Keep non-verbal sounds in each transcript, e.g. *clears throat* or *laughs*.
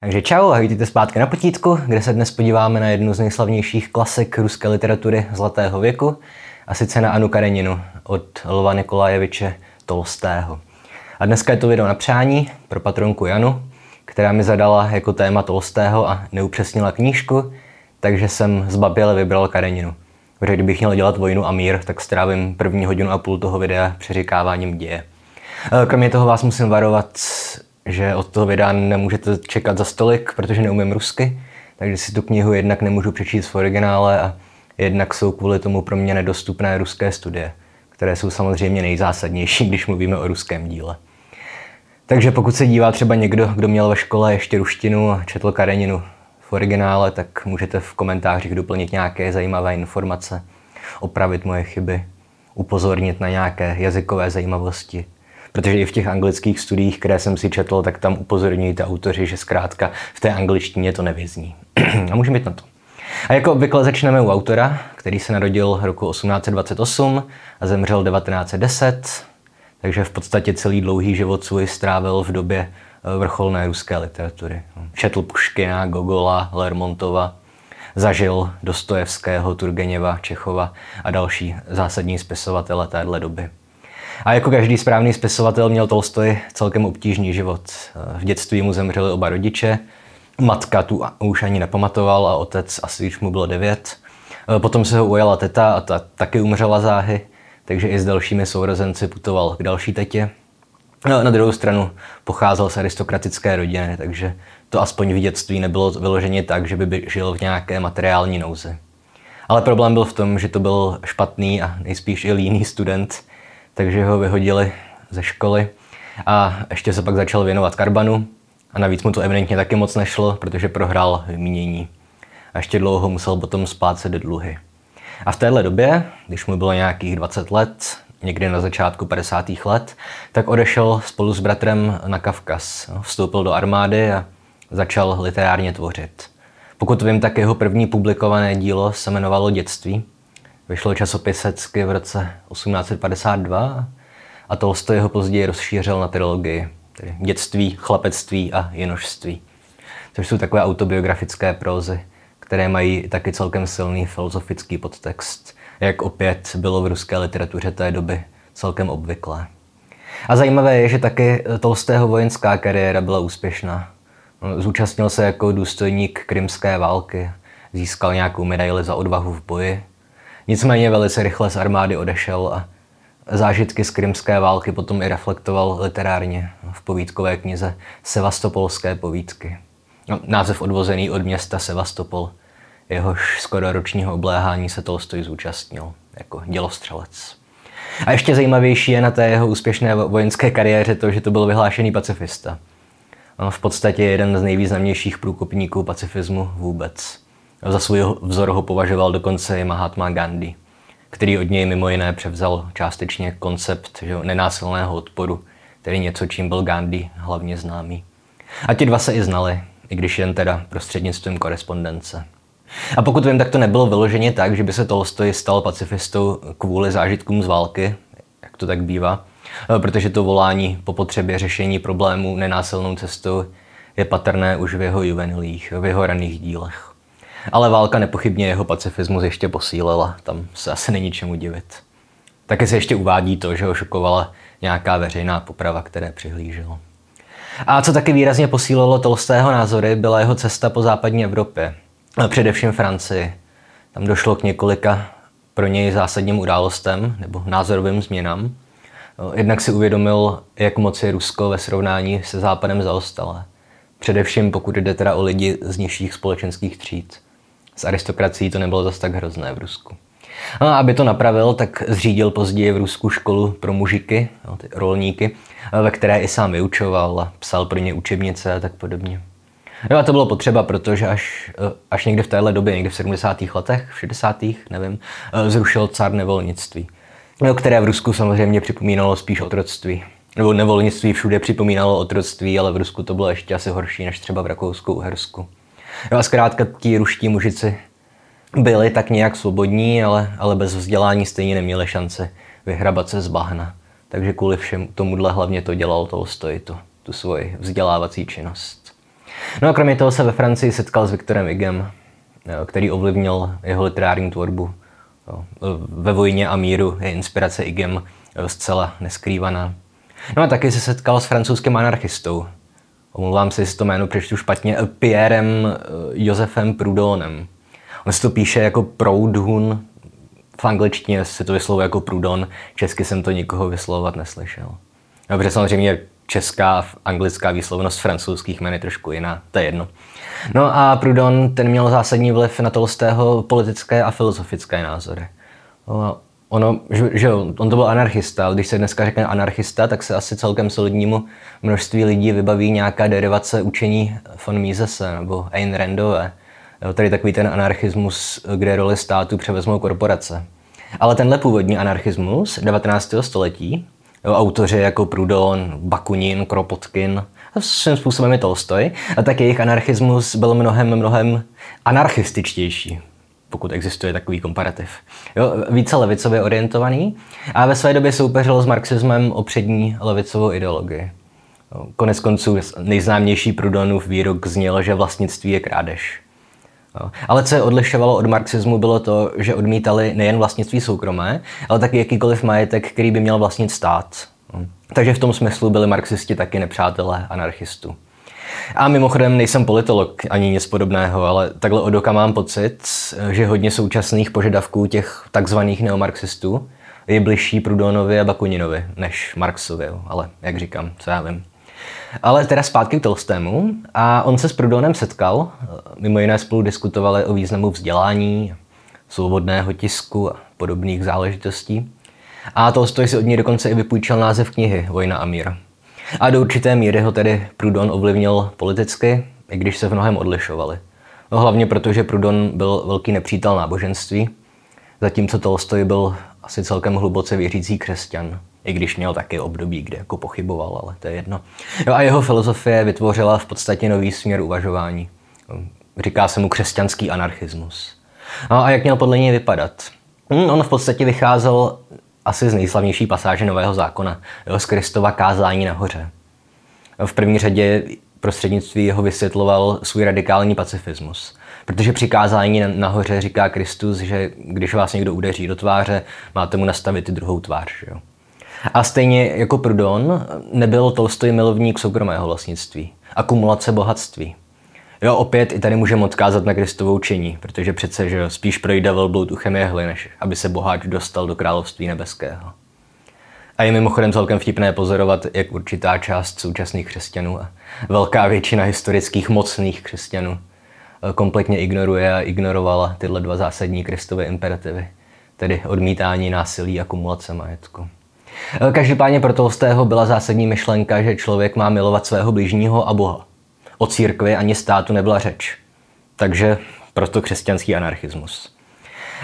Takže čau a vítejte zpátky na potítku, kde se dnes podíváme na jednu z nejslavnějších klasik ruské literatury Zlatého věku, a sice na Anu Kareninu od Lva Nikolajeviče Tolstého. A dneska je to video na přání pro patronku Janu, která mi zadala jako téma Tolstého a neupřesnila knížku, takže jsem zbaběle vybral Kareninu. Protože kdybych měl dělat vojnu a mír, tak strávím první hodinu a půl toho videa přeříkáváním děje. Kromě toho vás musím varovat, že od toho videa nemůžete čekat za stolik, protože neumím rusky, takže si tu knihu jednak nemůžu přečíst v originále a jednak jsou kvůli tomu pro mě nedostupné ruské studie, které jsou samozřejmě nejzásadnější, *laughs* když mluvíme o ruském díle. Takže pokud se dívá třeba někdo, kdo měl ve škole ještě ruštinu a četl Kareninu v originále, tak můžete v komentářích doplnit nějaké zajímavé informace, opravit moje chyby, upozornit na nějaké jazykové zajímavosti, Protože i v těch anglických studiích, které jsem si četl, tak tam upozorňují ty autoři, že zkrátka v té angličtině to nevyzní. *clears throat* a můžeme jít na to. A jako obvykle začneme u autora, který se narodil roku 1828 a zemřel 1910, takže v podstatě celý dlouhý život svůj strávil v době eh, vrcholné ruské literatury. Četl Puškina, Gogola, Lermontova, zažil Dostojevského, Turgeněva, Čechova a další zásadní spisovatele téhle doby. A jako každý správný spisovatel měl Tolstoj celkem obtížný život. V dětství mu zemřeli oba rodiče, matka tu už ani nepamatoval a otec asi když mu bylo devět. Potom se ho ujala teta a ta taky umřela záhy, takže i s dalšími sourozenci putoval k další tetě. No, na druhou stranu pocházel z aristokratické rodiny, takže to aspoň v dětství nebylo vyloženě tak, že by žil v nějaké materiální nouzi. Ale problém byl v tom, že to byl špatný a nejspíš i líný student, takže ho vyhodili ze školy a ještě se pak začal věnovat karbanu a navíc mu to evidentně taky moc nešlo, protože prohrál vyměnění. A ještě dlouho musel potom splácet dluhy. A v téhle době, když mu bylo nějakých 20 let, někdy na začátku 50. let, tak odešel spolu s bratrem na Kavkaz. Vstoupil do armády a začal literárně tvořit. Pokud vím, tak jeho první publikované dílo se jmenovalo Dětství Vyšlo časopisecky v roce 1852 a Tolstoj ho později rozšířil na trilogii, tedy dětství, chlapectví a jinožství, což jsou takové autobiografické prózy, které mají taky celkem silný filozofický podtext, jak opět bylo v ruské literatuře té doby celkem obvyklé. A zajímavé je, že taky Tolstého vojenská kariéra byla úspěšná. Zúčastnil se jako důstojník krymské války, získal nějakou medaili za odvahu v boji Nicméně velice rychle z armády odešel a zážitky z krymské války potom i reflektoval literárně v povídkové knize Sevastopolské povídky. No, název odvozený od města Sevastopol, jehož skoro ročního obléhání se Tolstoj zúčastnil jako dělostřelec. A ještě zajímavější je na té jeho úspěšné vojenské kariéře to, že to byl vyhlášený pacifista. V podstatě jeden z nejvýznamnějších průkopníků pacifismu vůbec. Za svůj vzor ho považoval dokonce i Mahatma Gandhi, který od něj mimo jiné převzal částečně koncept že, nenásilného odporu, tedy něco, čím byl Gandhi hlavně známý. A ti dva se i znali, i když jen teda prostřednictvím korespondence. A pokud vím, tak to nebylo vyloženě tak, že by se Tolstoj stal pacifistou kvůli zážitkům z války, jak to tak bývá, protože to volání po potřebě řešení problémů nenásilnou cestou je patrné už v jeho juvenilích, v jeho raných dílech. Ale válka nepochybně jeho pacifismus ještě posílila, tam se asi není čemu divit. Taky se ještě uvádí to, že ho šokovala nějaká veřejná poprava, které přihlížel. A co taky výrazně posílilo Tolstého názory, byla jeho cesta po západní Evropě, především Francii. Tam došlo k několika pro něj zásadním událostem nebo názorovým změnám. Jednak si uvědomil, jak moc je Rusko ve srovnání se západem zaostalé. Především pokud jde teda o lidi z nižších společenských tříd s aristokracií to nebylo zase tak hrozné v Rusku. No a aby to napravil, tak zřídil později v Rusku školu pro mužiky, no, ty rolníky, ve které i sám vyučoval a psal pro ně učebnice a tak podobně. No a to bylo potřeba, protože až, až někde v téhle době, někde v 70. letech, v 60. nevím, zrušil cár nevolnictví, no, které v Rusku samozřejmě připomínalo spíš otroctví. Nebo nevolnictví všude připomínalo otroctví, ale v Rusku to bylo ještě asi horší než třeba v Rakousku-Uhersku. No a zkrátka ti ruští mužici byli tak nějak svobodní, ale, ale bez vzdělání stejně neměli šance vyhrabat se z bahna. Takže kvůli všem tomuhle hlavně to dělal Tolstoj, tu, tu svoji vzdělávací činnost. No a kromě toho se ve Francii setkal s Viktorem Igem, který ovlivnil jeho literární tvorbu. Ve vojně a míru je inspirace Igem zcela neskrývaná. No a taky se setkal s francouzským anarchistou. Omlouvám se, jestli to jméno přečtu špatně. Pierrem eh, Josefem Prudonem. On se to píše jako Proudhun. V angličtině se to vyslovuje jako Prudon. Česky jsem to nikoho vyslovovat neslyšel. Dobře, samozřejmě česká anglická výslovnost francouzských jmen je trošku jiná, to je jedno. No a Proudhon, ten měl zásadní vliv na Tolstého politické a filozofické názory. Ono, že, on to byl anarchista, ale když se dneska řekne anarchista, tak se asi celkem solidnímu množství lidí vybaví nějaká derivace učení von Misese nebo Ayn Randové. Jo, tady takový ten anarchismus, kde roli státu převezmou korporace. Ale tenhle původní anarchismus 19. století, jo, autoři jako Proudhon, Bakunin, Kropotkin, svým způsobem je Tolstoj, a tak jejich anarchismus byl mnohem, mnohem anarchističtější pokud existuje takový komparativ. Jo, více levicově orientovaný a ve své době soupeřil s marxismem o přední levicovou ideologii. Konec konců nejznámější Prudonův výrok zněl, že vlastnictví je krádež. Ale co je odlišovalo od marxismu, bylo to, že odmítali nejen vlastnictví soukromé, ale taky jakýkoliv majetek, který by měl vlastnit stát. Takže v tom smyslu byli marxisti taky nepřátelé anarchistů. A mimochodem nejsem politolog ani nic podobného, ale takhle od oka mám pocit, že hodně současných požadavků těch takzvaných neomarxistů je bližší Prudonovi a Bakuninovi než Marxovi, ale jak říkám, co já vím. Ale teda zpátky k Tolstému a on se s Prudonem setkal, mimo jiné spolu diskutovali o významu vzdělání, svobodného tisku a podobných záležitostí. A Tolstoj si od něj dokonce i vypůjčil název knihy Vojna a mír. A do určité míry ho tedy Prudon ovlivnil politicky, i když se v mnohem odlišovali. No hlavně proto, že Prudon byl velký nepřítel náboženství, zatímco Tolstoj byl asi celkem hluboce věřící křesťan, i když měl taky období, kde jako pochyboval, ale to je jedno. Jo, a jeho filozofie vytvořila v podstatě nový směr uvažování. Říká se mu křesťanský anarchismus. No a jak měl podle něj vypadat? Hm, on v podstatě vycházel asi z nejslavnější pasáže Nového zákona, z Kristova kázání nahoře. V první řadě prostřednictví jeho vysvětloval svůj radikální pacifismus. Protože při kázání nahoře říká Kristus, že když vás někdo udeří do tváře, máte mu nastavit i druhou tvář. Jo? A stejně jako Prudon nebyl Tolstoj milovník soukromého vlastnictví, akumulace bohatství. Jo, opět i tady můžeme odkázat na Kristovo učení, protože přece, že spíš projde velbloud uchem jehly, než aby se boháč dostal do království nebeského. A je mimochodem celkem vtipné pozorovat, jak určitá část současných křesťanů a velká většina historických mocných křesťanů eh, kompletně ignoruje a ignorovala tyhle dva zásadní Kristovy imperativy, tedy odmítání násilí a kumulace majetku. Eh, každopádně pro Tolstého byla zásadní myšlenka, že člověk má milovat svého blížního a Boha. O církvi ani státu nebyla řeč. Takže proto křesťanský anarchismus.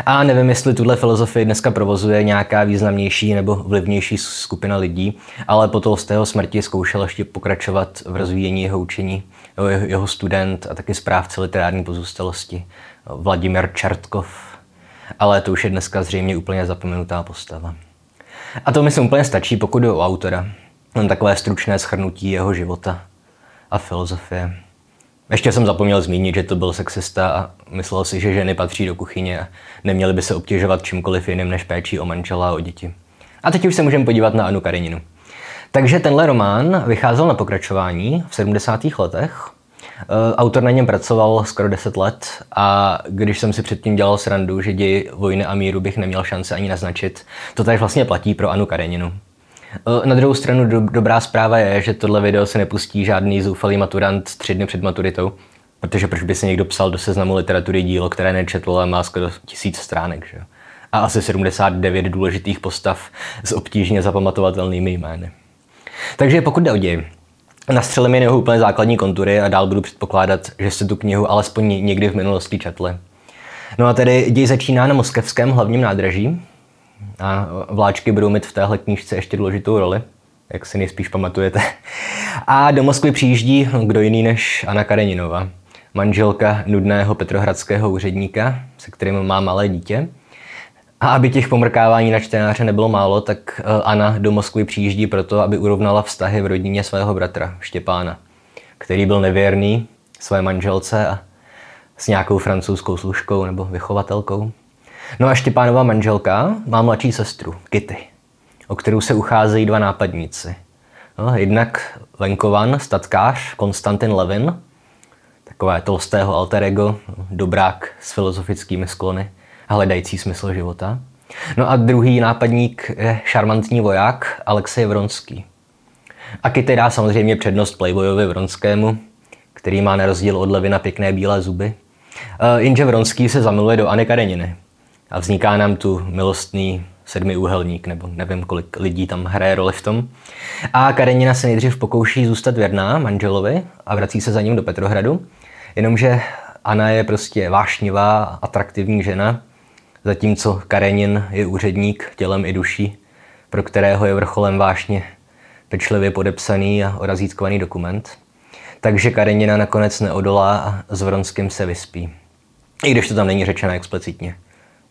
A nevím, jestli tuhle filozofii dneska provozuje nějaká významnější nebo vlivnější skupina lidí, ale po z tého smrti zkoušel ještě pokračovat v rozvíjení jeho učení, jeho student a taky správce literární pozůstalosti Vladimir Čertkov. Ale to už je dneska zřejmě úplně zapomenutá postava. A to myslím úplně stačí, pokud jde o autora. Mám takové stručné schrnutí jeho života a filozofie. Ještě jsem zapomněl zmínit, že to byl sexista a myslel si, že ženy patří do kuchyně a neměly by se obtěžovat čímkoliv jiným než péčí o manžela a o děti. A teď už se můžeme podívat na Anu Kareninu. Takže tenhle román vycházel na pokračování v 70. letech. E, autor na něm pracoval skoro 10 let a když jsem si předtím dělal srandu, že děj vojny a míru bych neměl šance ani naznačit, to tady vlastně platí pro Anu Kareninu. Eh, na druhou stranu do, dobrá zpráva je, že tohle video se nepustí žádný zoufalý maturant tři dny před maturitou, protože proč by se někdo psal do seznamu literatury dílo, které nečetl a má skoro tisíc stránek. Že? A asi 79 důležitých postav s obtížně zapamatovatelnými jmény. Takže pokud jde o děj, nastřelím jen jeho úplně základní kontury a dál budu předpokládat, že jste tu knihu alespoň někdy v minulosti četli. No a tedy děj začíná na moskevském hlavním nádraží, a vláčky budou mít v téhle knížce ještě důležitou roli, jak si nejspíš pamatujete. A do Moskvy přijíždí kdo jiný než Anna Kareninova, manželka nudného petrohradského úředníka, se kterým má malé dítě. A aby těch pomrkávání na čtenáře nebylo málo, tak eh, Anna do Moskvy přijíždí proto, aby urovnala vztahy v rodině svého bratra Štěpána, který byl nevěrný své manželce a s nějakou francouzskou služkou nebo vychovatelkou. No a Štěpánova manželka má mladší sestru, Kitty, o kterou se ucházejí dva nápadníci. No, jednak Lenkovan, statkář, Konstantin Levin, takové tolstého alter ego, dobrák s filozofickými sklony hledající smysl života. No a druhý nápadník je šarmantní voják Alexej Vronský. A Kitty dá samozřejmě přednost Playboyovi Vronskému, který má na rozdíl od Levina pěkné bílé zuby. Uh, jenže Vronský se zamiluje do Anny Kareniny a vzniká nám tu milostný sedmiúhelník, nebo nevím, kolik lidí tam hraje roli v tom. A Karenina se nejdřív pokouší zůstat věrná manželovi a vrací se za ním do Petrohradu, jenomže Anna je prostě vášnivá, atraktivní žena, zatímco Karenin je úředník tělem i duší, pro kterého je vrcholem vášně pečlivě podepsaný a orazítkovaný dokument. Takže Karenina nakonec neodolá a s Vronským se vyspí. I když to tam není řečeno explicitně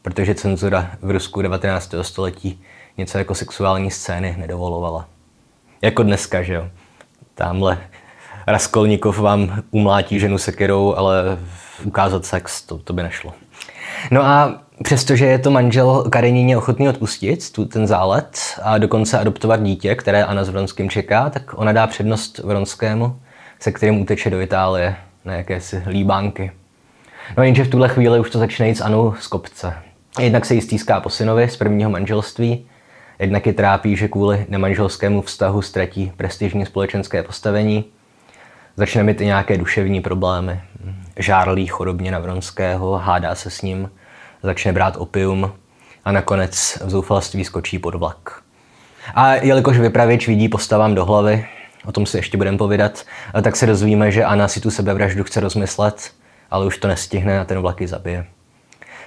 protože cenzura v Rusku 19. století něco jako sexuální scény nedovolovala. Jako dneska, že jo. Tamhle Raskolnikov vám umlátí ženu sekerou, ale ukázat sex, to, to by nešlo. No a přestože je to manžel Karenině ochotný odpustit tu, ten zálet a dokonce adoptovat dítě, které Anna s Vronským čeká, tak ona dá přednost Vronskému, se kterým uteče do Itálie na jakési líbánky. No jenže v tuhle chvíli už to začne jít s Anou z kopce. Jednak se jí stýská po synovi z prvního manželství, jednak je trápí, že kvůli nemanželskému vztahu ztratí prestižní společenské postavení, začne mít i nějaké duševní problémy. Žárlí chorobně na Vronského, hádá se s ním, začne brát opium a nakonec v zoufalství skočí pod vlak. A jelikož vypravěč vidí postavám do hlavy, o tom si ještě budeme povídat, tak se dozvíme, že Anna si tu sebevraždu chce rozmyslet, ale už to nestihne a ten vlak ji zabije.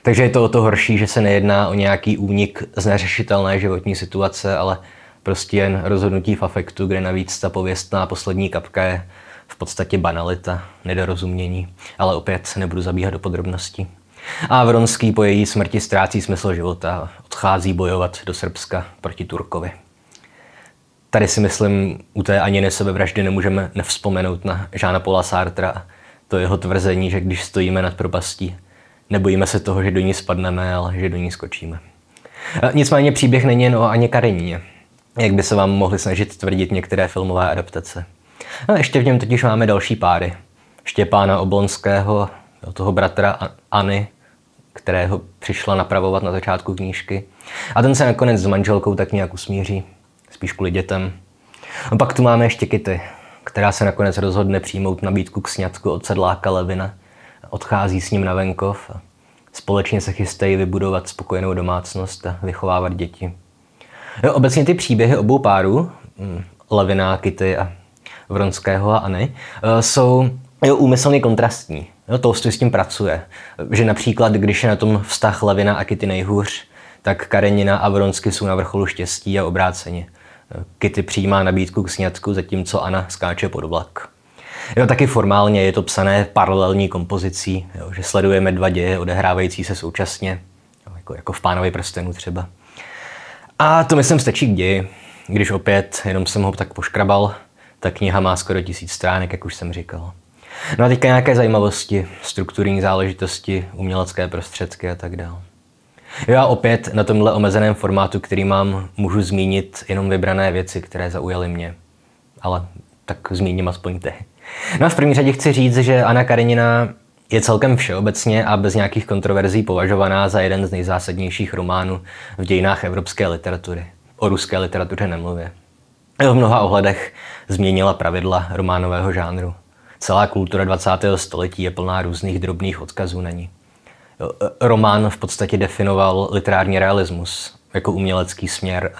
Takže je to o to horší, že se nejedná o nějaký únik z neřešitelné životní situace, ale prostě jen rozhodnutí v afektu, kde navíc ta pověstná poslední kapka je v podstatě banalita, nedorozumění, ale opět nebudu zabíhat do podrobností. A Vronský po její smrti ztrácí smysl života a odchází bojovat do Srbska proti Turkovi. Tady si myslím, u té ani sebevraždy nemůžeme nevzpomenout na Žána Paula Sartra to jeho tvrzení, že když stojíme nad propastí, Nebojíme se toho, že do ní spadneme, ale že do ní skočíme. Nicméně příběh není jen o Aně Karině, jak by se vám mohli snažit tvrdit některé filmové adaptace. A ještě v něm totiž máme další páry. Štěpána Oblonského, toho bratraAny, kterého přišla napravovat na začátku knížky. A ten se nakonec s manželkou tak nějak usmíří, spíš kvůli dětem. A pak tu máme ještě Kitty, která se nakonec rozhodne přijmout nabídku k sňatku od sedláka Levina – odchází s ním na venkov společně se chystají vybudovat spokojenou domácnost a vychovávat děti. Jo, obecně ty příběhy obou párů, hm, Levina, Kitty a Vronského a Anny, eh, jsou jo, úmyslně kontrastní. Jo, Tolstoj s tím pracuje. Že například, když je na tom vztah Levina a Kitty nejhůř, tak Karenina a Vronsky jsou na vrcholu štěstí a obráceně. Kitty přijímá nabídku k sňatku, zatímco Anna skáče pod vlak. Jo, taky formálně je to psané paralelní kompozicí, jo, že sledujeme dva děje odehrávající se současně, jo, jako, jako v Pánovi prstenu třeba. A to myslím stačí k ději, když opět jenom jsem ho tak poškrabal, ta kniha má skoro tisíc stránek, jak už jsem říkal. No a teďka nějaké zajímavosti, strukturní záležitosti, umělecké prostředky a tak dále. Já opět na tomhle omezeném formátu, který mám, můžu zmínit jenom vybrané věci, které zaujaly mě. Ale tak zmíním aspoň ty. No a v první řadě chci říct, že Anna Karenina je celkem všeobecně a bez nějakých kontroverzí považovaná za jeden z nejzásadnějších románů v dějinách evropské literatury. O ruské literatuře nemluvě. V mnoha ohledech změnila pravidla románového žánru. Celá kultura 20. století je plná různých drobných odkazů na ní. Román v podstatě definoval literární realismus jako umělecký směr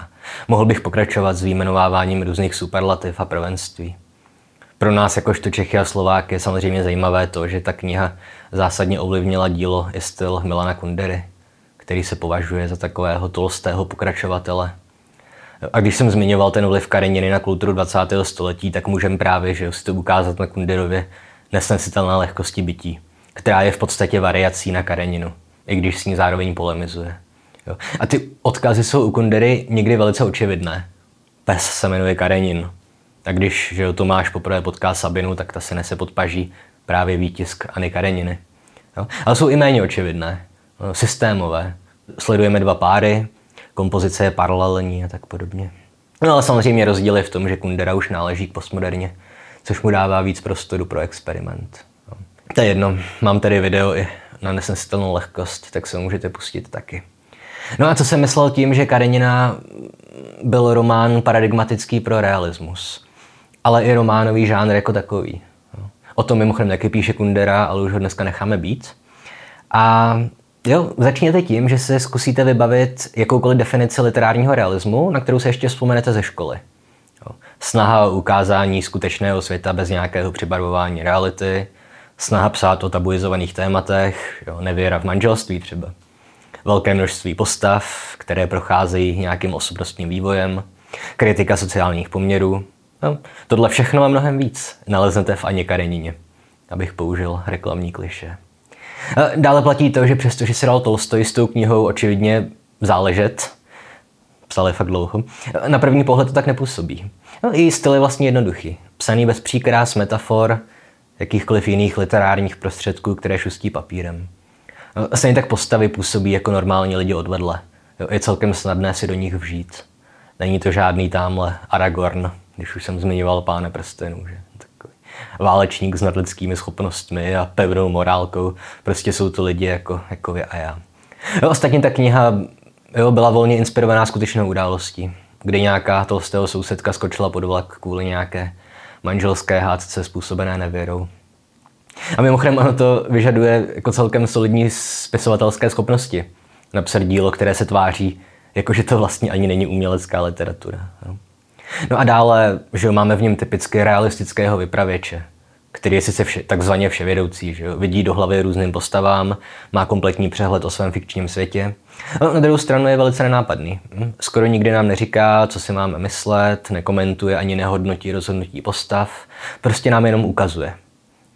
mohl bych pokračovat s výjmenováváním různých superlativ a prvenství. Pro nás, jakožto Čechy a Slovák, je samozřejmě zajímavé to, že ta kniha zásadně ovlivnila dílo i styl Milana Kundery, který se považuje za takového tolstého pokračovatele. A když jsem zmiňoval ten vliv Kareniny na kulturu 20. století, tak můžeme právě že si to ukázat na Kunderově nesnesitelné lehkosti bytí, která je v podstatě variací na Kareninu, i když s ní zároveň polemizuje. Jo. A ty odkazy jsou u Kundery někdy velice očividné. Pes se jmenuje Karenin, a když že jo, Tomáš poprvé potká Sabinu, tak ta se nese pod paží právě výtisk Anny Kareniny. Jo? Ale jsou i méně očividné, no, systémové. Sledujeme dva páry, kompozice je paralelní a tak podobně. No ale samozřejmě rozdíl je v tom, že Kundera už náleží k postmoderně, což mu dává víc prostoru pro experiment. No. To je jedno, mám tady video i na nesnesitelnou lehkost, tak se můžete pustit taky. No a co jsem myslel tím, že Karenina byl román paradigmatický pro realismus, ale i románový žánr jako takový. O tom mimochodem taky píše Kundera, ale už ho dneska necháme být. A jo, začněte tím, že se zkusíte vybavit jakoukoliv definici literárního realismu, na kterou se ještě vzpomenete ze školy. Jo. Snaha o ukázání skutečného světa bez nějakého přibarvování reality, snaha psát o tabuizovaných tématech, jo, nevěra v manželství třeba. Velké množství postav, které procházejí nějakým osobnostním vývojem, kritika sociálních poměrů, No, tohle všechno a mnohem víc naleznete v Aně Karenině, abych použil reklamní kliše. Dále platí to, že přestože si dal Tolstoj s tou knihou očividně záležet, psal je fakt dlouho, na první pohled to tak nepůsobí. No, I styl je vlastně jednoduchý. Psaný bez příkrás, metafor, jakýchkoliv jiných literárních prostředků, které šustí papírem. No, stejně tak postavy působí jako normální lidi odvedle. Je celkem snadné si do nich vžít. Není to žádný tamhle Aragorn, když už jsem zmiňoval páne prstenů, že takový válečník s nadlidskými schopnostmi a pevnou morálkou. Prostě jsou to lidi jako, jako vy a já. Jo, ostatně ta kniha jo, byla volně inspirovaná skutečnou událostí, kdy nějaká tolstého sousedka skočila pod vlak kvůli nějaké manželské hádce způsobené nevěrou. A mimochodem ono to vyžaduje jako celkem solidní spisovatelské schopnosti. Napsat dílo, které se tváří, jakože to vlastně ani není umělecká literatura. Jo. No a dále, že máme v něm typicky realistického vypravěče, který je sice vše, takzvaně vševědoucí, že jo? vidí do hlavy různým postavám, má kompletní přehled o svém fikčním světě. No, na druhou stranu je velice nenápadný. Hm? Skoro nikdy nám neříká, co si máme myslet, nekomentuje ani nehodnotí rozhodnutí postav, prostě nám jenom ukazuje.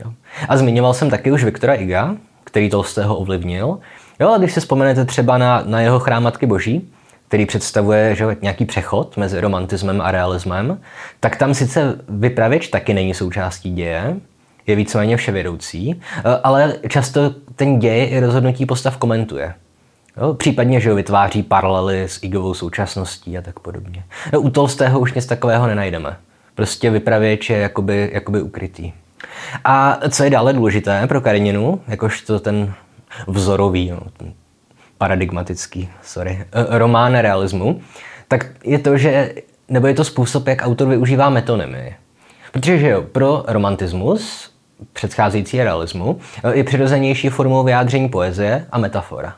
Jo? A zmiňoval jsem taky už Viktora Iga, který Tolstého ovlivnil. Jo, a když si vzpomenete třeba na, na jeho chrámatky boží, který představuje že, nějaký přechod mezi romantismem a realismem, tak tam sice vypravěč taky není součástí děje, je víceméně vševědoucí, eh, ale často ten děj i rozhodnutí postav komentuje. Jo, případně, že ho vytváří paralely s Igovou současností a tak podobně. No, u Tolstého už nic takového nenajdeme. Prostě vypravěč je jakoby, jakoby ukrytý. A co je dále důležité pro Kareninu, jakožto ten vzorový, no, ten paradigmatický, sorry, eh, román realismu, tak je to, že, nebo je to způsob, jak autor využívá metonymy. Protože že jo, pro romantismus, předcházející realismu, eh, je přirozenější formou vyjádření poezie a metafora.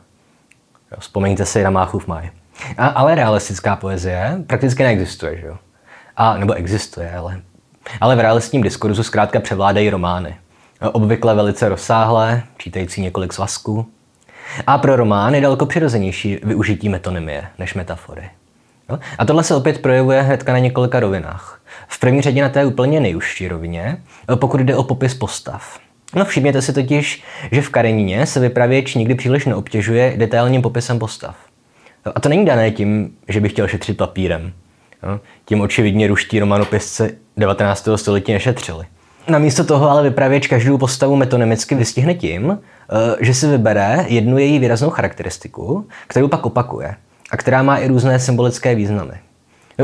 Jo, vzpomeňte si na Máchův maj. A, ale realistická poezie prakticky neexistuje, že jo? A, nebo existuje, ale, ale v realistním diskurzu zkrátka převládají romány. Obvykle velice rozsáhlé, čítající několik svazků, a pro román je daleko přirozenější využití metonymie než metafory. Jo? A tohle se opět projevuje hnedka na několika rovinách. V první řadě na té úplně nejužší rovině, pokud jde o popis postav. No všimněte si totiž, že v Karenině se vypravěč nikdy příliš neobtěžuje detailním popisem postav. A to není dané tím, že by chtěl šetřit papírem. Tím očividně ruští romanopisci 19. století nešetřili. Namísto toho ale vypravěč každou postavu metonymicky vystihne tím, eh, že si vybere jednu její výraznou charakteristiku, kterou pak opakuje a která má i různé symbolické významy.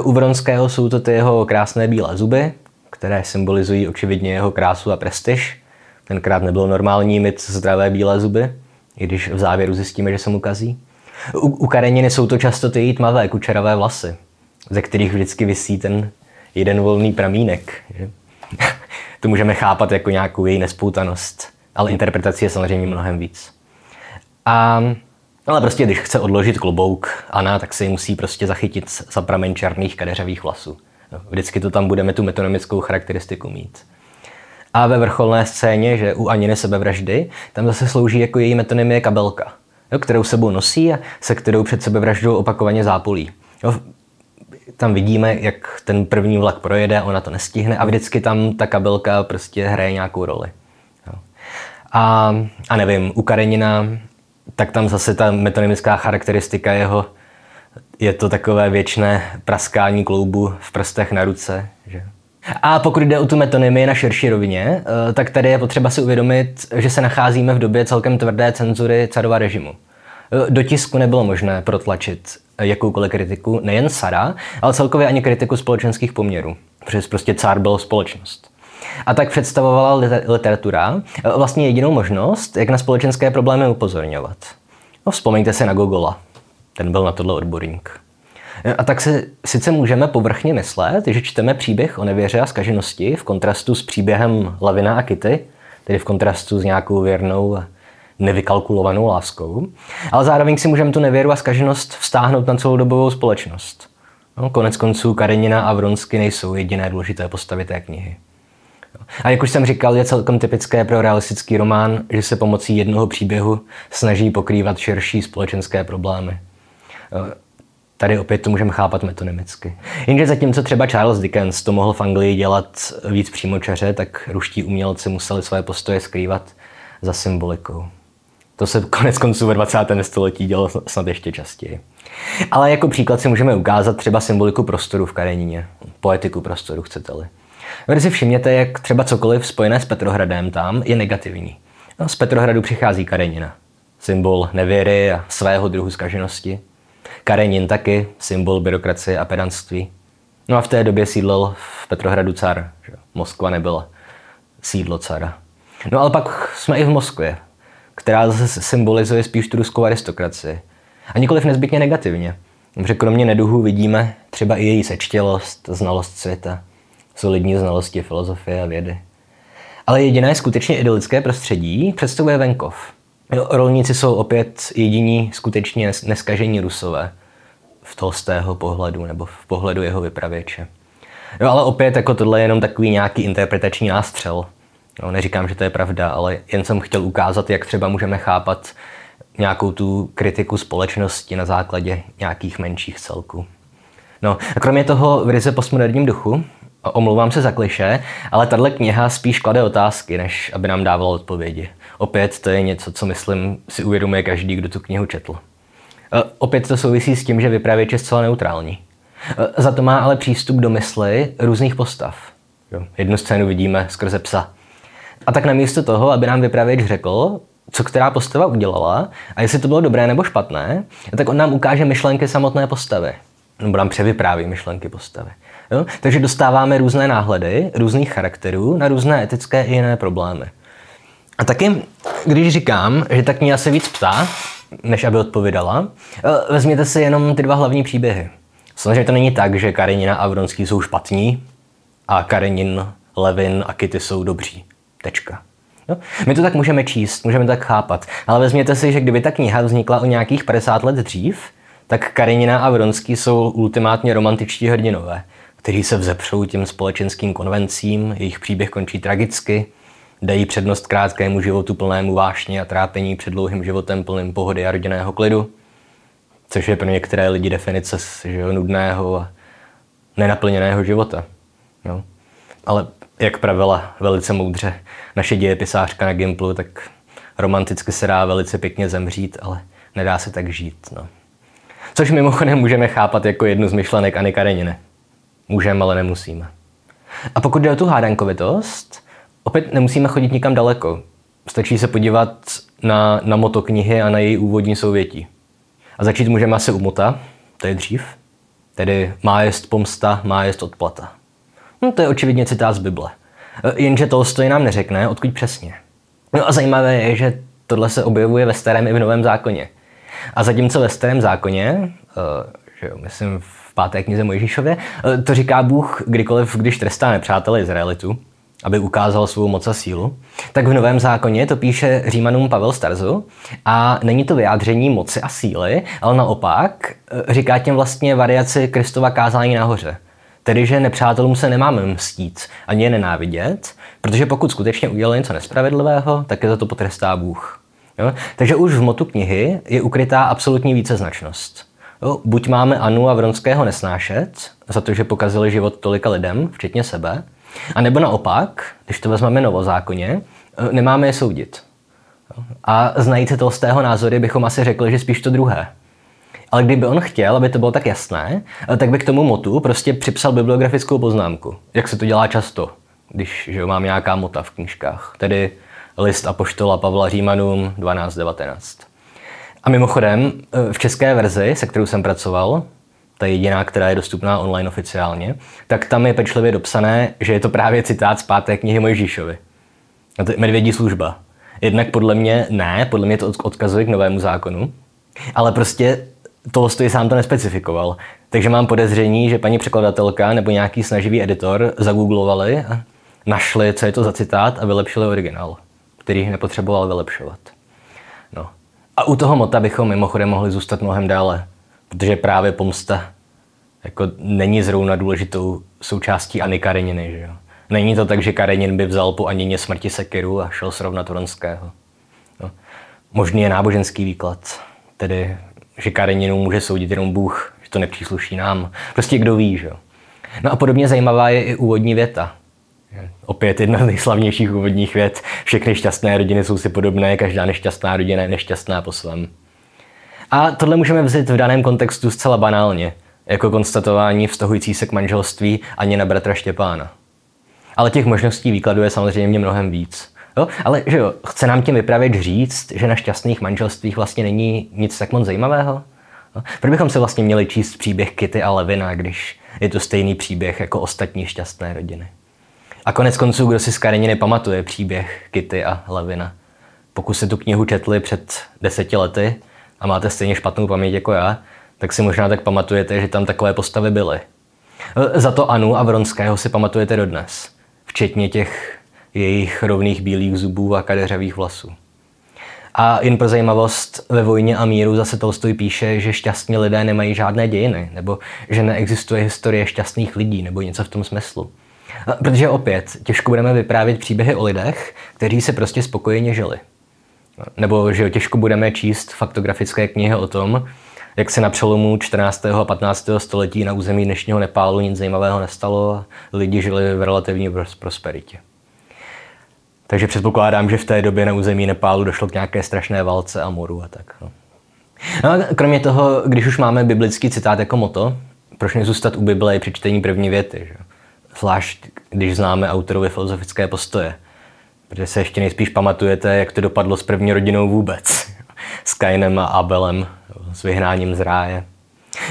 U Vronského jsou to ty jeho krásné bílé zuby, které symbolizují očividně jeho krásu a prestiž. Tenkrát nebylo normální mít zdravé bílé zuby, i když v závěru zjistíme, že se mu kazí. U, u Kareniny jsou to často ty tmavé kučeravé vlasy, ze kterých vždycky vysí ten jeden volný pramínek. Že? To můžeme chápat jako nějakou její nespoutanost, ale interpretací je samozřejmě mnohem víc. A, ale prostě, když chce odložit klobouk Ana, tak si musí prostě zachytit za pramen černých kadeřových vlasů. No, vždycky to tam budeme tu metonomickou charakteristiku mít. A ve vrcholné scéně, že u Aniny sebevraždy, tam zase slouží jako její metonymie kabelka, jo, kterou sebou nosí a se kterou před sebevraždou opakovaně zápolí. Jo, tam vidíme, jak ten první vlak projede, ona to nestihne a vždycky tam ta kabelka prostě hraje nějakou roli. A, a nevím, u Karenina, tak tam zase ta metonymická charakteristika jeho, je to takové věčné praskání kloubu v prstech na ruce. Že? A pokud jde o tu metonymii na širší rovině, eh, tak tady je potřeba si uvědomit, že se nacházíme v době celkem tvrdé cenzury carova režimu. Eh, do tisku nebylo možné protlačit jakoukoliv kritiku, nejen Sara, ale celkově ani kritiku společenských poměrů, protože prostě cár byl společnost. A tak představovala literatura eh, vlastně jedinou možnost, jak na společenské problémy upozorňovat. No, vzpomeňte se na Gogola. Ten byl na tohle odborník. A tak si sice můžeme povrchně myslet, že čteme příběh o nevěře a skaženosti v kontrastu s příběhem Lavina a Kitty, tedy v kontrastu s nějakou věrnou nevykalkulovanou láskou, ale zároveň si můžeme tu nevěru a skaženost vztáhnout na celou dobovou společnost. No, konec konců Karenina a Vronsky nejsou jediné důležité postavy té knihy. A jak už jsem říkal, je celkem typické pro realistický román, že se pomocí jednoho příběhu snaží pokrývat širší společenské problémy. Tady opět to můžeme chápat metonymicky. Jenže zatímco třeba Charles Dickens to mohl v Anglii dělat víc přímočaře, tak ruští umělci museli své postoje skrývat za symbolikou. To se konec konců ve 20. století dělo snad ještě častěji. Ale jako příklad si můžeme ukázat třeba symboliku prostoru v Karenině, poetiku prostoru, chcete-li. Když si všimněte, jak třeba cokoliv spojené s Petrohradem tam je negativní. No, z Petrohradu přichází Karenina, symbol nevěry a svého druhu zkaženosti. Karenin taky, symbol byrokracie a pedantství. No a v té době sídlil v Petrohradu car. Že? Moskva nebyla sídlo cara. No ale pak jsme i v Moskvě, která zase symbolizuje spíš tu ruskou aristokracii. A nikoliv nezbytně negativně. Protože kromě neduhu vidíme třeba i její sečtělost, znalost světa, solidní znalosti filozofie a vědy. Ale jediné skutečně idylické prostředí představuje venkov. Rolníci jsou opět jediní skutečně neskažení rusové v Tolstého pohledu nebo v pohledu jeho vypravěče. Jo, ale opět jako tohle je jenom takový nějaký interpretační nástřel. No, neříkám, že to je pravda, ale jen jsem chtěl ukázat, jak třeba můžeme chápat nějakou tu kritiku společnosti na základě nějakých menších celků. No a kromě toho v ryze postmoderním duchu, omlouvám se za kliše, ale tahle kniha spíš klade otázky, než aby nám dávala odpovědi. Opět to je něco, co myslím si uvědomuje každý, kdo tu knihu četl. E, opět to souvisí s tím, že vypravěč je zcela neutrální. E, za to má ale přístup do mysli různých postav. Jednu scénu vidíme skrze psa, a tak namísto toho, aby nám vypravěč řekl, co která postava udělala a jestli to bylo dobré nebo špatné, tak on nám ukáže myšlenky samotné postavy. Nebo nám převypráví myšlenky postavy. Jo? Takže dostáváme různé náhledy, různých charakterů na různé etické i jiné problémy. A taky, když říkám, že ta kniha se víc ptá, než aby odpovídala, eh, vezměte si jenom ty dva hlavní příběhy. Samozřejmě to není tak, že Karenina a Vronský jsou špatní a Karenin, Levin a Kitty jsou dobří. Tečka. No, my to tak můžeme číst, můžeme to tak chápat, ale vezměte si, že kdyby ta kniha vznikla o nějakých 50 let dřív, tak Karenina a Vronský jsou ultimátně romantičtí hrdinové, kteří se vzepřou těm společenským konvencím, jejich příběh končí tragicky, dají přednost krátkému životu plnému vášně a trápení před dlouhým životem plným pohody a rodinného klidu, což je pro některé lidi definice že jo, nudného a nenaplněného života. Jo. Ale jak pravila velice moudře naše dějepisářka na Gimplu, tak romanticky se dá velice pěkně zemřít, ale nedá se tak žít. No. Což mimochodem můžeme chápat jako jednu z myšlenek Anny Kareniny. Můžeme, ale nemusíme. A pokud jde o tu hádankovitost, opět nemusíme chodit nikam daleko. Stačí se podívat na, na motoknihy a na její úvodní souvětí. A začít můžeme asi u mota, to je dřív, tedy má jest pomsta, má jest odplata. No, to je očividně citát z Bible. E, jenže Tolstoj nám neřekne, odkud přesně. No a zajímavé je, že tohle se objevuje ve starém i v novém zákoně. A zatímco ve starém zákoně, e, že jo, myslím v páté knize Mojžíšově, e, to říká Bůh kdykoliv, když trestá nepřátele Izraelitu, aby ukázal svou moc a sílu, tak v Novém zákoně to píše Římanům Pavel Starzu a není to vyjádření moci a síly, ale naopak říká těm vlastně variaci Kristova kázání nahoře. Tedy, že nepřátelům se nemáme mstít ani je nenávidět, protože pokud skutečně udělali něco nespravedlivého, tak je za to potrestá Bůh. Jo? Takže už v motu knihy je ukrytá absolutní víceznačnost. Jo? Buď máme Anu a Vronského nesnášet, za to, že pokazili život tolika lidem, včetně sebe, a nebo naopak, když to vezmeme novozákonně, nemáme je soudit. A znající Tolstého názory bychom asi řekli, že spíš to druhé. Ale kdyby on chtěl, aby to bylo tak jasné, tak by k tomu motu prostě připsal bibliografickou poznámku, jak se to dělá často, když že mám nějaká mota v knížkách. Tedy list Apoštola Pavla Římanům 12.19. A mimochodem, v české verzi, se kterou jsem pracoval, ta jediná, která je dostupná online oficiálně, tak tam je pečlivě dopsané, že je to právě citát z páté knihy Mojžíšovi. A to je medvědí služba. Jednak podle mě ne, podle mě to odkazuje k novému zákonu, ale prostě Tolstoj sám to nespecifikoval. Takže mám podezření, že paní překladatelka nebo nějaký snaživý editor zagooglovali a našli, co je to za citát a vylepšili originál, který nepotřeboval vylepšovat. No. A u toho mota bychom mimochodem mohli zůstat mnohem dále, protože právě pomsta jako není zrovna důležitou součástí Anny Kareniny. Že jo? Není to tak, že Karenin by vzal po Anině smrti sekiru a šel srovnat Vronského. No. Možný je náboženský výklad, tedy, že Kareninu může soudit jenom Bůh, že to nepřísluší nám. Prostě kdo ví, že jo. No a podobně zajímavá je i úvodní věta. Opět jedna z nejslavnějších úvodních vět. Všechny šťastné rodiny jsou si podobné, každá nešťastná rodina je nešťastná po svém. A tohle můžeme vzít v daném kontextu zcela banálně, jako konstatování vztahující se k manželství ani na bratra Štěpána. Ale těch možností výkladu je samozřejmě mnohem víc. Jo? Ale že jo, chce nám tím vypravit říct, že na šťastných manželstvích vlastně není nic tak moc zajímavého? Jo? Proč bychom se vlastně měli číst příběh Kitty a Levina, když je to stejný příběh jako ostatní šťastné rodiny? A konec konců, kdo si z Kareniny pamatuje příběh Kitty a Levina? Pokud jste tu knihu četli před deseti lety a máte stejně špatnou paměť jako já, tak si možná tak pamatujete, že tam takové postavy byly. Za to Anu a Vronského si pamatujete dodnes včetně těch jejich rovných bílých zubů a kadeřavých vlasů. A jen pro zajímavost, ve Vojně a míru zase Tolstoj píše, že šťastní lidé nemají žádné dějiny, nebo že neexistuje historie šťastných lidí, nebo něco v tom smyslu. Protože opět, těžko budeme vyprávět příběhy o lidech, kteří se prostě spokojeně žili. Nebo že těžko budeme číst faktografické knihy o tom, jak se na přelomu 14. a 15. století na území dnešního Nepálu nic zajímavého nestalo a lidi žili v relativní prosperitě. Takže předpokládám, že v té době na území Nepálu došlo k nějaké strašné válce a moru a tak. No. No a kromě toho, když už máme biblický citát jako moto, proč nezůstat u Bible i při čtení první věty? Že? Zvlášť, když známe autorovi filozofické postoje. Protože se ještě nejspíš pamatujete, jak to dopadlo s první rodinou vůbec. S Kainem a Abelem s vyhnáním z ráje.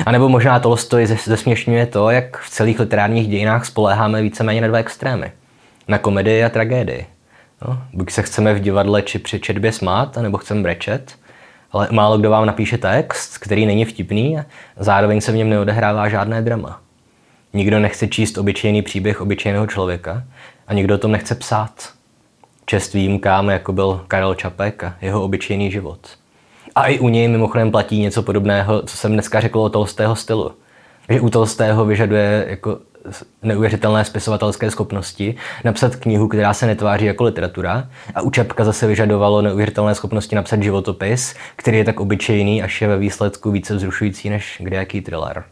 A nebo možná Tolstoj zesměšňuje to, jak v celých literárních dějinách spoléháme víceméně na dva extrémy. Na komedii a tragédii. No, buď se chceme v divadle či při četbě smát, nebo chceme brečet, ale málo kdo vám napíše text, který není vtipný a zároveň se v něm neodehrává žádné drama. Nikdo nechce číst obyčejný příběh obyčejného člověka a nikdo o tom nechce psát. Čest výjimkám, jako byl Karel Čapek a jeho obyčejný život. A i u něj mimochodem platí něco podobného, co jsem dneska řekl o Tolstého stylu. Že u Tolstého vyžaduje jako neuvěřitelné spisovatelské schopnosti napsat knihu, která se netváří jako literatura a u Čapka zase vyžadovalo neuvěřitelné schopnosti napsat životopis, který je tak obyčejný, až je ve výsledku více vzrušující než kdejaký thriller.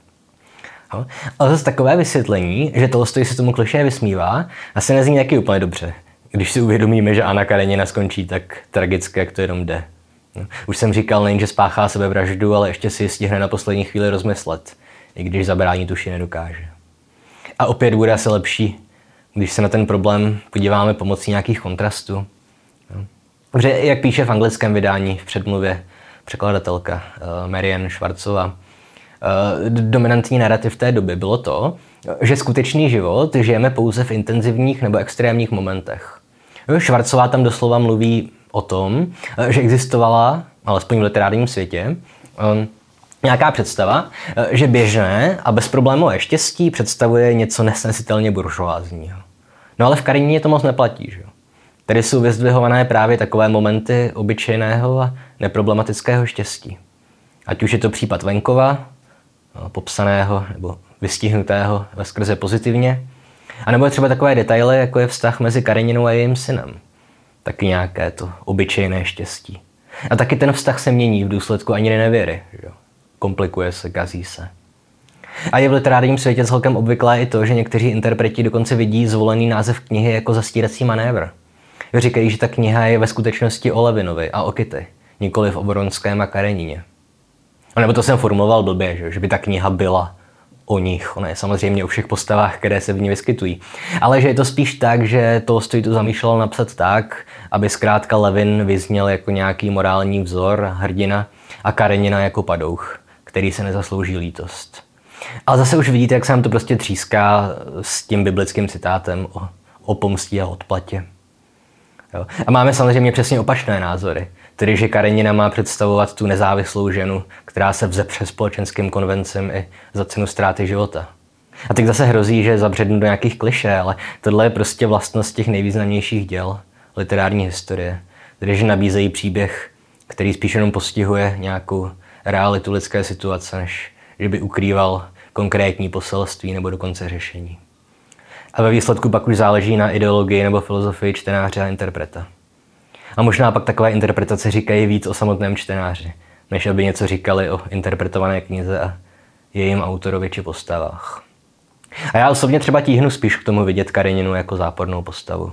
No. Ale zase takové vysvětlení, že Tolstoj se tomu kliše vysmívá, asi nezní taky úplně dobře, když si uvědomíme, že Anna Karenina skončí tak tragicky, jak to jenom jde. No. Už jsem říkal nejen, že spáchá sebevraždu, ale ještě si stihne na poslední chvíli rozmyslet, i když zabránit tuši nedokáže. A opět bude asi lepší, když se na ten problém podíváme pomocí nějakých kontrastů. Protože, jak píše v anglickém vydání v předmluvě překladatelka uh, Marian Schwarzová, uh, dominantní narrativ té doby bylo to, že skutečný život žijeme pouze v intenzivních nebo extrémních momentech. Švarcová tam doslova mluví o tom, eh, že existovala, alespoň v literárním světě, nějaká představa, eh, že běžné a bezproblémové štěstí představuje něco nesnesitelně buržoázního. No ale v Karině to moc neplatí. Že? Tedy jsou vyzdvihované právě takové momenty obyčejného a neproblematického štěstí. Ať už je to případ venkova, eh, popsaného nebo vystihnutého ve skrze pozitivně, a nebo je třeba takové detaily, jako je vztah mezi Kareninou a jejím synem taky nějaké to obyčejné štěstí. A taky ten vztah se mění v důsledku ani nevěry. Že? Komplikuje se, kazí se. A je v literárním světě celkem obvyklé i to, že někteří interpreti dokonce vidí zvolený název knihy jako zastírací manévr. Říkají, že ta kniha je ve skutečnosti o Levinovi a o Kitty, nikoli v Oboronském a Karenině. A nebo to jsem formuloval blbě, že, že by ta kniha byla o nich. Ona je samozřejmě o všech postavách, které se v ní vyskytují. Ale že je to spíš tak, že Tolstoj to zamýšlel napsat tak, aby zkrátka Levin vyzněl jako nějaký morální vzor, hrdina a Karenina jako padouch, který se nezaslouží lítost. Ale zase už vidíte, jak se nám to prostě tříská s tím biblickým citátem o, o pomstí a odplatě. Jo. A máme samozřejmě přesně opačné názory. Tedy, že Karenina má představovat tu nezávislou ženu, která se vzepře společenským konvencem i za cenu ztráty života. A teď zase hrozí, že zabřednu do nějakých kliše, ale tohle je prostě vlastnost těch nejvýznamnějších děl literární historie. Tedy, že nabízejí příběh, který spíš jenom postihuje nějakou realitu lidské situace, než že by ukrýval konkrétní poselství nebo dokonce řešení. A ve výsledku pak už záleží na ideologii nebo filozofii čtenáře a interpreta. A možná pak takové interpretace říkají víc o samotném čtenáři, než aby něco říkali o interpretované knize a jejím autorovi či postavách. A já osobně třeba tíhnu spíš k tomu vidět Kareninu jako zápornou postavu.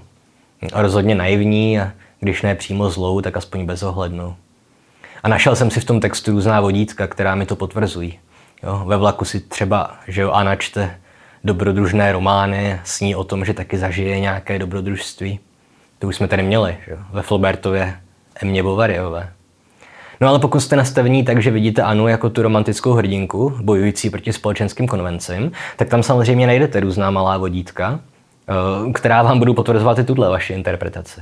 A rozhodně naivní a když ne přímo zlou, tak aspoň bezohlednou. A našel jsem si v tom textu různá vodítka, která mi to potvrzují. Jo, ve vlaku si třeba, že jo, Anna čte dobrodružné romány, sní o tom, že taky zažije nějaké dobrodružství. To už jsme tady měli, že? ve Flaubertově Emě Bovaryové. No ale pokud jste nastavení tak, že vidíte Anu jako tu romantickou hrdinku, bojující proti společenským konvencím, tak tam samozřejmě najdete různá malá vodítka, eh, která vám budou potvrzovat i tuhle vaši interpretaci.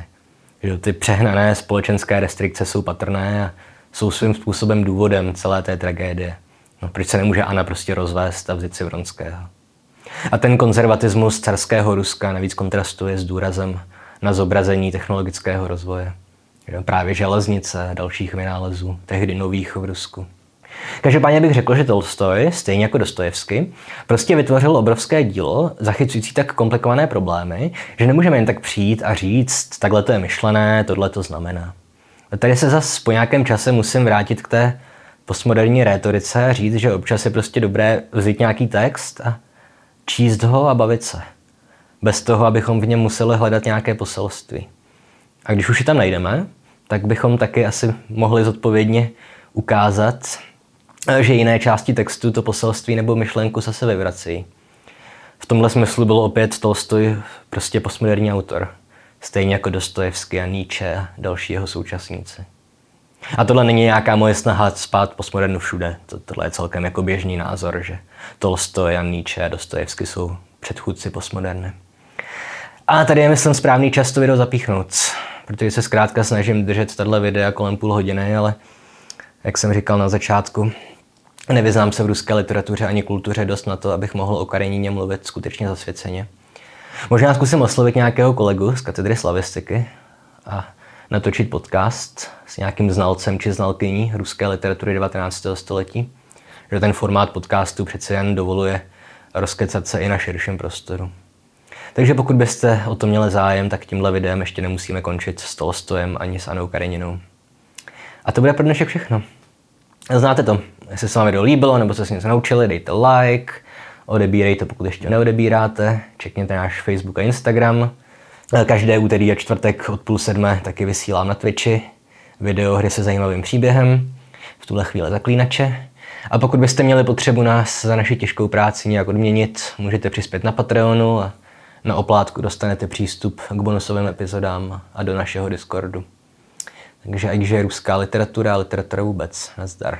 Že ty přehnané společenské restrikce jsou patrné a jsou svým způsobem důvodem celé té tragédie. No, proč se nemůže Anna prostě rozvést a vzít si Vronského? A ten konzervatismus carského Ruska navíc kontrastuje s důrazem na zobrazení technologického rozvoje. Právě železnice a dalších vynálezů, tehdy nových v Rusku. Každopádně bych řekl, že Tolstoj, stejně jako Dostojevsky, prostě vytvořil obrovské dílo, zachycující tak komplikované problémy, že nemůžeme jen tak přijít a říct, takhle to je myšlené, tohle to znamená. Tady se zase po nějakém čase musím vrátit k té postmoderní rétorice a říct, že občas je prostě dobré vzít nějaký text a číst ho a bavit se bez toho, abychom v něm museli hledat nějaké poselství. A když už ji tam najdeme, tak bychom taky asi mohli zodpovědně ukázat, že jiné části textu to poselství nebo myšlenku se vyvrací. V tomhle smyslu byl opět Tolstoj prostě postmoderní autor, stejně jako Dostojevský a Nietzsche a další jeho současníci. A tohle není nějaká moje snaha spát postmodernu všude. Tohle je celkem jako běžný názor, že Tolstoj a Nietzsche a Dostojevsky jsou předchůdci postmoderny. A tady je, myslím, správný čas to video zapíchnout, protože se zkrátka snažím držet tato videa kolem půl hodiny, ale jak jsem říkal na začátku, nevyznám se v ruské literatuře ani kultuře dost na to, abych mohl o Karenině mluvit skutečně zasvěceně. Možná zkusím oslovit nějakého kolegu z katedry slavistiky a natočit podcast s nějakým znalcem či znalkyní ruské literatury 19. století, že ten formát podcastu přece jen dovoluje rozkecat se i na širším prostoru. Takže pokud byste o to měli zájem, tak tímhle videem ještě nemusíme končit s Tolstojem ani s Anou Kareninou. A to bude pro dnešek všechno. Znáte to. Jestli se vám video líbilo nebo se s něco naučili, dejte like, odebírejte, pokud ještě neodebíráte, čekněte náš Facebook a Instagram. Každé úterý a čtvrtek od půl sedmé taky vysílám na Twitchi video hry se zajímavým příběhem, v tuhle chvíli zaklínače. A pokud byste měli potřebu nás za naši těžkou práci nějak odměnit, můžete přispět na Patreonu a na oplátku dostanete přístup k bonusovým epizodám a do našeho Discordu. Takže ať je ruská literatura a literatura vůbec. Nazdar.